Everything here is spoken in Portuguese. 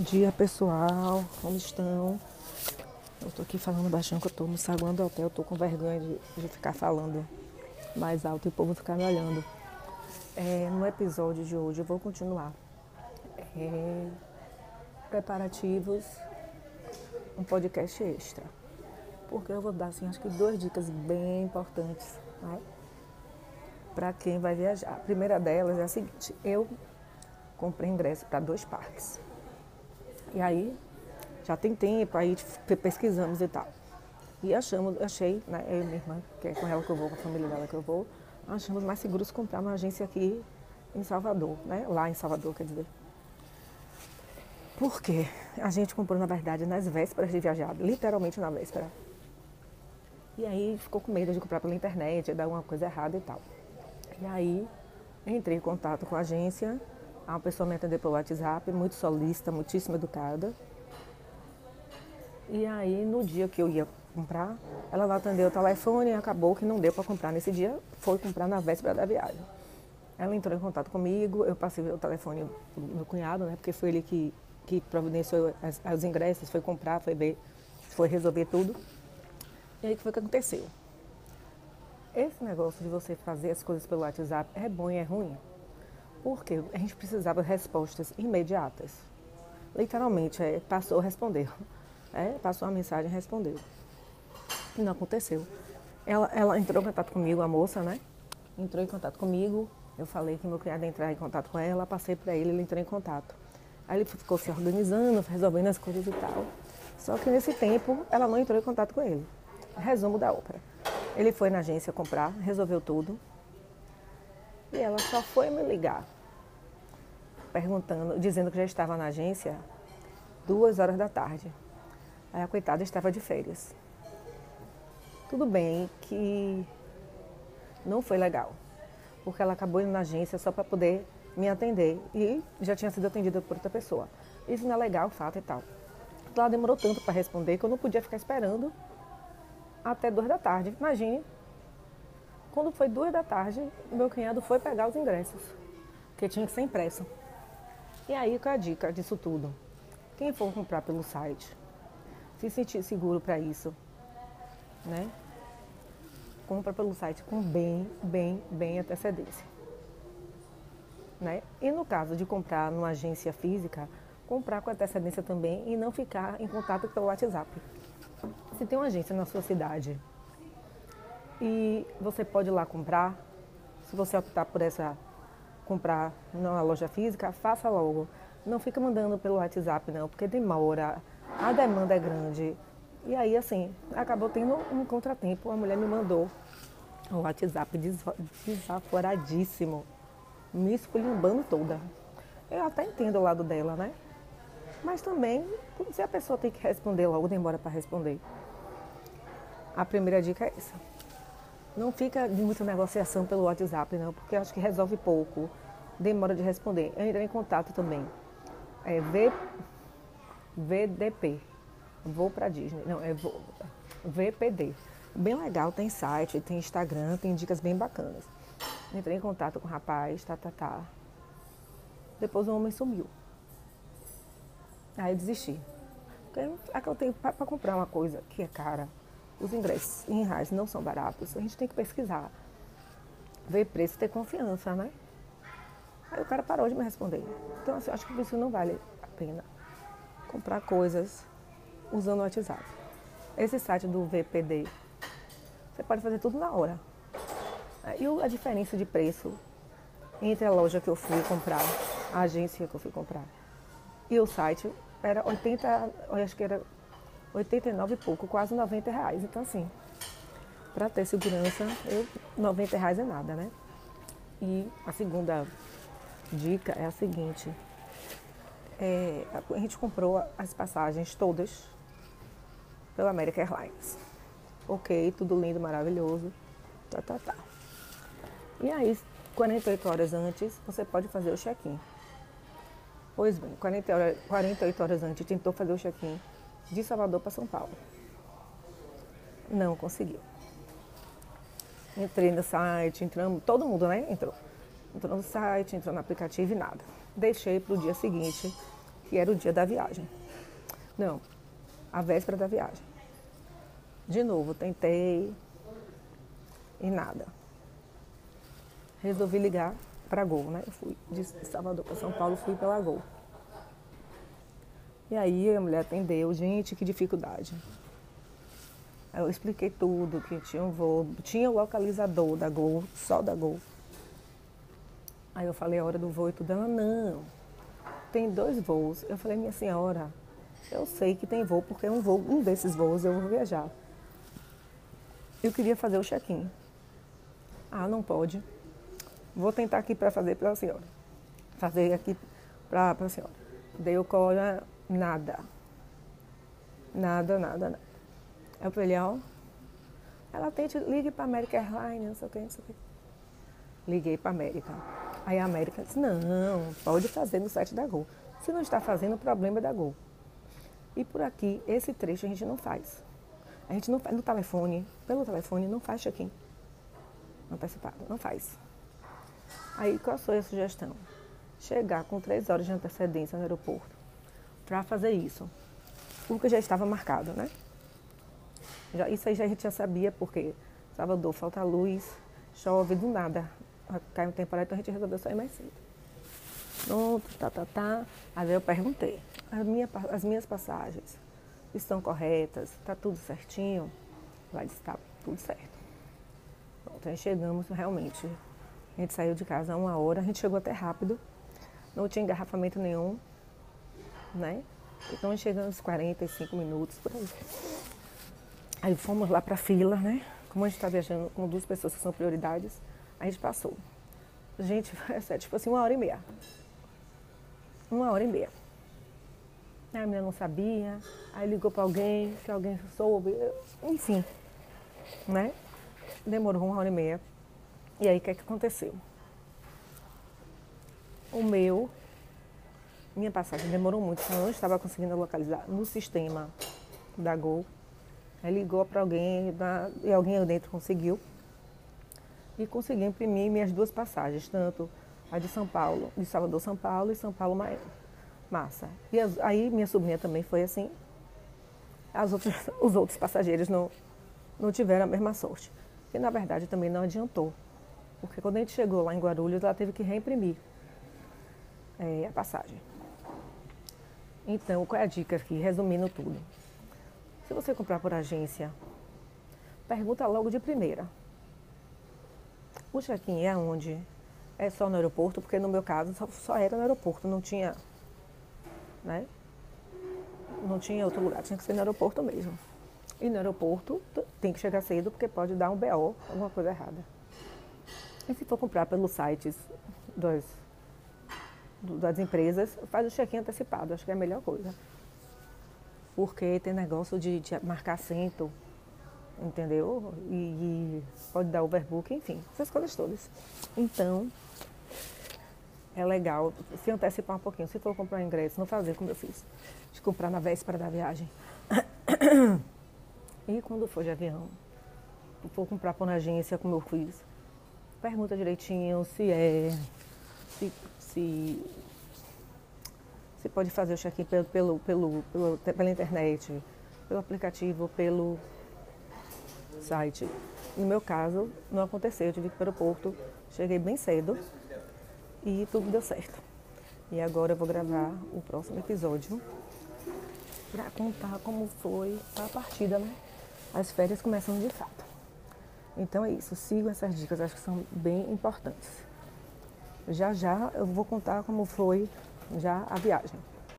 Bom dia, pessoal. Como estão? Eu tô aqui falando baixinho que eu tô no saguão do hotel. Eu tô com vergonha de, de ficar falando mais alto e o povo ficar me olhando. É, no episódio de hoje eu vou continuar. É, preparativos, um podcast extra. Porque eu vou dar, assim, acho que duas dicas bem importantes, né? Para quem vai viajar. A primeira delas é a seguinte: eu comprei ingresso para dois parques. E aí, já tem tempo, aí pesquisamos e tal. E achamos, achei, né, eu e minha irmã, que é com ela que eu vou, com a família dela que eu vou, achamos mais seguros comprar uma agência aqui em Salvador, né? Lá em Salvador, quer dizer. Por quê? A gente comprou, na verdade, nas vésperas de viajar, literalmente na véspera. E aí ficou com medo de comprar pela internet, dar uma coisa errada e tal. E aí entrei em contato com a agência, a pessoa me atendeu pelo WhatsApp, muito solista, muitíssimo educada. E aí, no dia que eu ia comprar, ela lá atendeu o telefone e acabou que não deu para comprar nesse dia, foi comprar na véspera da viagem. Ela entrou em contato comigo, eu passei o telefone do meu cunhado, né, porque foi ele que, que providenciou as, os ingressos, foi comprar, foi ver, foi resolver tudo. E aí, o que foi que aconteceu? Esse negócio de você fazer as coisas pelo WhatsApp é bom e é ruim? Porque a gente precisava de respostas imediatas. Literalmente, é, passou, respondeu. É, passou a mensagem, respondeu. E não aconteceu. Ela, ela entrou em contato comigo, a moça, né? Entrou em contato comigo. Eu falei que meu cunhado ia entrar em contato com ela, passei para ele, ele entrou em contato. Aí ele ficou se organizando, resolvendo as coisas e tal. Só que nesse tempo, ela não entrou em contato com ele. Resumo da ópera. Ele foi na agência comprar, resolveu tudo. E ela só foi me ligar, perguntando, dizendo que já estava na agência duas horas da tarde. Aí a coitada estava de férias. Tudo bem que não foi legal, porque ela acabou indo na agência só para poder me atender e já tinha sido atendida por outra pessoa. Isso não é legal, fato e tal. Ela demorou tanto para responder que eu não podia ficar esperando até duas da tarde. Imagine, quando foi duas da tarde, meu cunhado foi pegar os ingressos, que tinha que ser impresso. E aí, qual é a dica disso tudo? Quem for comprar pelo site, se sentir seguro para isso, né? Compra pelo site com bem, bem, bem antecedência. Né? E no caso de comprar numa agência física, comprar com antecedência também e não ficar em contato pelo WhatsApp. Se tem uma agência na sua cidade e você pode ir lá comprar, se você optar por essa comprar na loja física, faça logo. Não fica mandando pelo WhatsApp não, porque demora, a demanda é grande. E aí, assim, acabou tendo um contratempo. A mulher me mandou o WhatsApp desaforadíssimo, me esculhambando toda. Eu até entendo o lado dela, né? Mas também, se a pessoa tem que responder logo, demora para responder. A primeira dica é essa. Não fica de muita negociação pelo WhatsApp, não, porque acho que resolve pouco. Demora de responder. Eu entrei em contato também. É v, VDP. Vou para Disney. Não, é VPD. Bem legal, tem site, tem Instagram, tem dicas bem bacanas. Entrei em contato com o rapaz, tá, tá, tá. Depois o homem sumiu. Aí eu desisti. Porque é que eu tenho para comprar uma coisa que é cara. Os ingressos em reais não são baratos. A gente tem que pesquisar. Ver preço ter confiança, né? Aí o cara parou de me responder. Então, assim, acho que isso não vale a pena. Comprar coisas usando o WhatsApp. Esse site do VPD, você pode fazer tudo na hora. E a diferença de preço entre a loja que eu fui comprar, a agência que eu fui comprar, e o site era 80, eu acho que era 89 e pouco, quase 90 reais. Então, assim, para ter segurança, eu, 90 reais é nada, né? E a segunda dica é a seguinte: é, a gente comprou as passagens todas pela American Airlines. Ok, tudo lindo, maravilhoso. Tá, tá, tá. E aí, 48 horas antes, você pode fazer o check-in. Pois bem, 40 horas, 48 horas antes tentou fazer o check-in de Salvador para São Paulo. Não conseguiu. Entrei no site, entramos, todo mundo, né? Entrou. Entrou no site, entrou no aplicativo e nada. Deixei para o dia seguinte que era o dia da viagem. Não, a véspera da viagem. De novo, tentei e nada. Resolvi ligar para Gol, né? Eu fui de Salvador para São Paulo, fui pela Gol. E aí a mulher atendeu, gente, que dificuldade. Eu expliquei tudo, que tinha um voo, tinha o localizador da Gol, só da Gol. Aí eu falei a hora do voo e tudo. Ela, não, tem dois voos. Eu falei, minha senhora, eu sei que tem voo, porque é um voo, um desses voos eu vou viajar. Eu queria fazer o check-in. Ah, não pode. Vou tentar aqui para fazer para a senhora. Fazer aqui para a senhora. Deu cola, nada. Nada, nada, nada. Eu falei, ó, ela tente, ligue para América Airlines, não sei o que, não sei o que. Liguei para América. Aí a América disse, não, pode fazer no site da Gol. Se não está fazendo, o problema é da Gol. E por aqui, esse trecho a gente não faz. A gente não faz no telefone, pelo telefone, não faz check-in antecipado, não faz. Aí qual foi a sugestão? Chegar com três horas de antecedência no aeroporto para fazer isso. Porque já estava marcado, né? Já, isso aí já a gente já sabia, porque Salvador falta luz, chove do nada, cai um temporário, então a gente resolveu sair mais cedo. Pronto, tá, tá, tá. Aí eu perguntei, as, minha, as minhas passagens estão corretas? Está tudo certinho? Lá disse, está tudo certo. Pronto, aí chegamos realmente. A gente saiu de casa uma hora, a gente chegou até rápido. Não tinha engarrafamento nenhum, né? Então chegamos 45 minutos por aí. Aí fomos lá para a fila, né? Como a gente está viajando com duas pessoas que são prioridades, a gente passou. Gente, é tipo assim, uma hora e meia. Uma hora e meia. A menina não sabia, aí ligou para alguém, que alguém soube, enfim, né? Demorou uma hora e meia. E aí o que é que aconteceu? O meu, minha passagem demorou muito, eu não estava conseguindo localizar no sistema da Gol. Aí ligou para alguém e alguém dentro conseguiu. E consegui imprimir minhas duas passagens, tanto a de São Paulo, de Salvador, São Paulo e São Paulo. Massa. E as, aí minha sobrinha também foi assim. As outras, os outros passageiros não, não tiveram a mesma sorte. E na verdade também não adiantou. Porque quando a gente chegou lá em Guarulhos, ela teve que reimprimir é, a passagem. Então, qual é a dica aqui? Resumindo tudo. Se você comprar por agência, pergunta logo de primeira. O check-in é onde? É só no aeroporto? Porque no meu caso só, só era no aeroporto, não tinha né? Não tinha outro lugar, tinha que ser no aeroporto mesmo. E no aeroporto tem que chegar cedo porque pode dar um BO, alguma coisa errada. E se for comprar pelos sites das, das empresas, faz o check-in antecipado, acho que é a melhor coisa. Porque tem negócio de, de marcar assento, entendeu? E, e, pode dar overbook, enfim, essas coisas todas. Então, é legal se antecipar um pouquinho. Se for comprar ingresso, não fazer como eu fiz, de comprar na véspera da viagem. E quando for de avião, for comprar por agência, como eu fiz, pergunta direitinho se é, se, se, pode fazer o check-in pelo, pelo, pelo, pelo, pela internet, pelo aplicativo, pelo site. No meu caso, não aconteceu, eu tive que ir para o aeroporto, cheguei bem cedo e tudo deu certo. E agora eu vou gravar o próximo episódio para contar como foi a partida, né? As férias começam de fato. Então é isso, sigam essas dicas, acho que são bem importantes. Já já eu vou contar como foi já a viagem.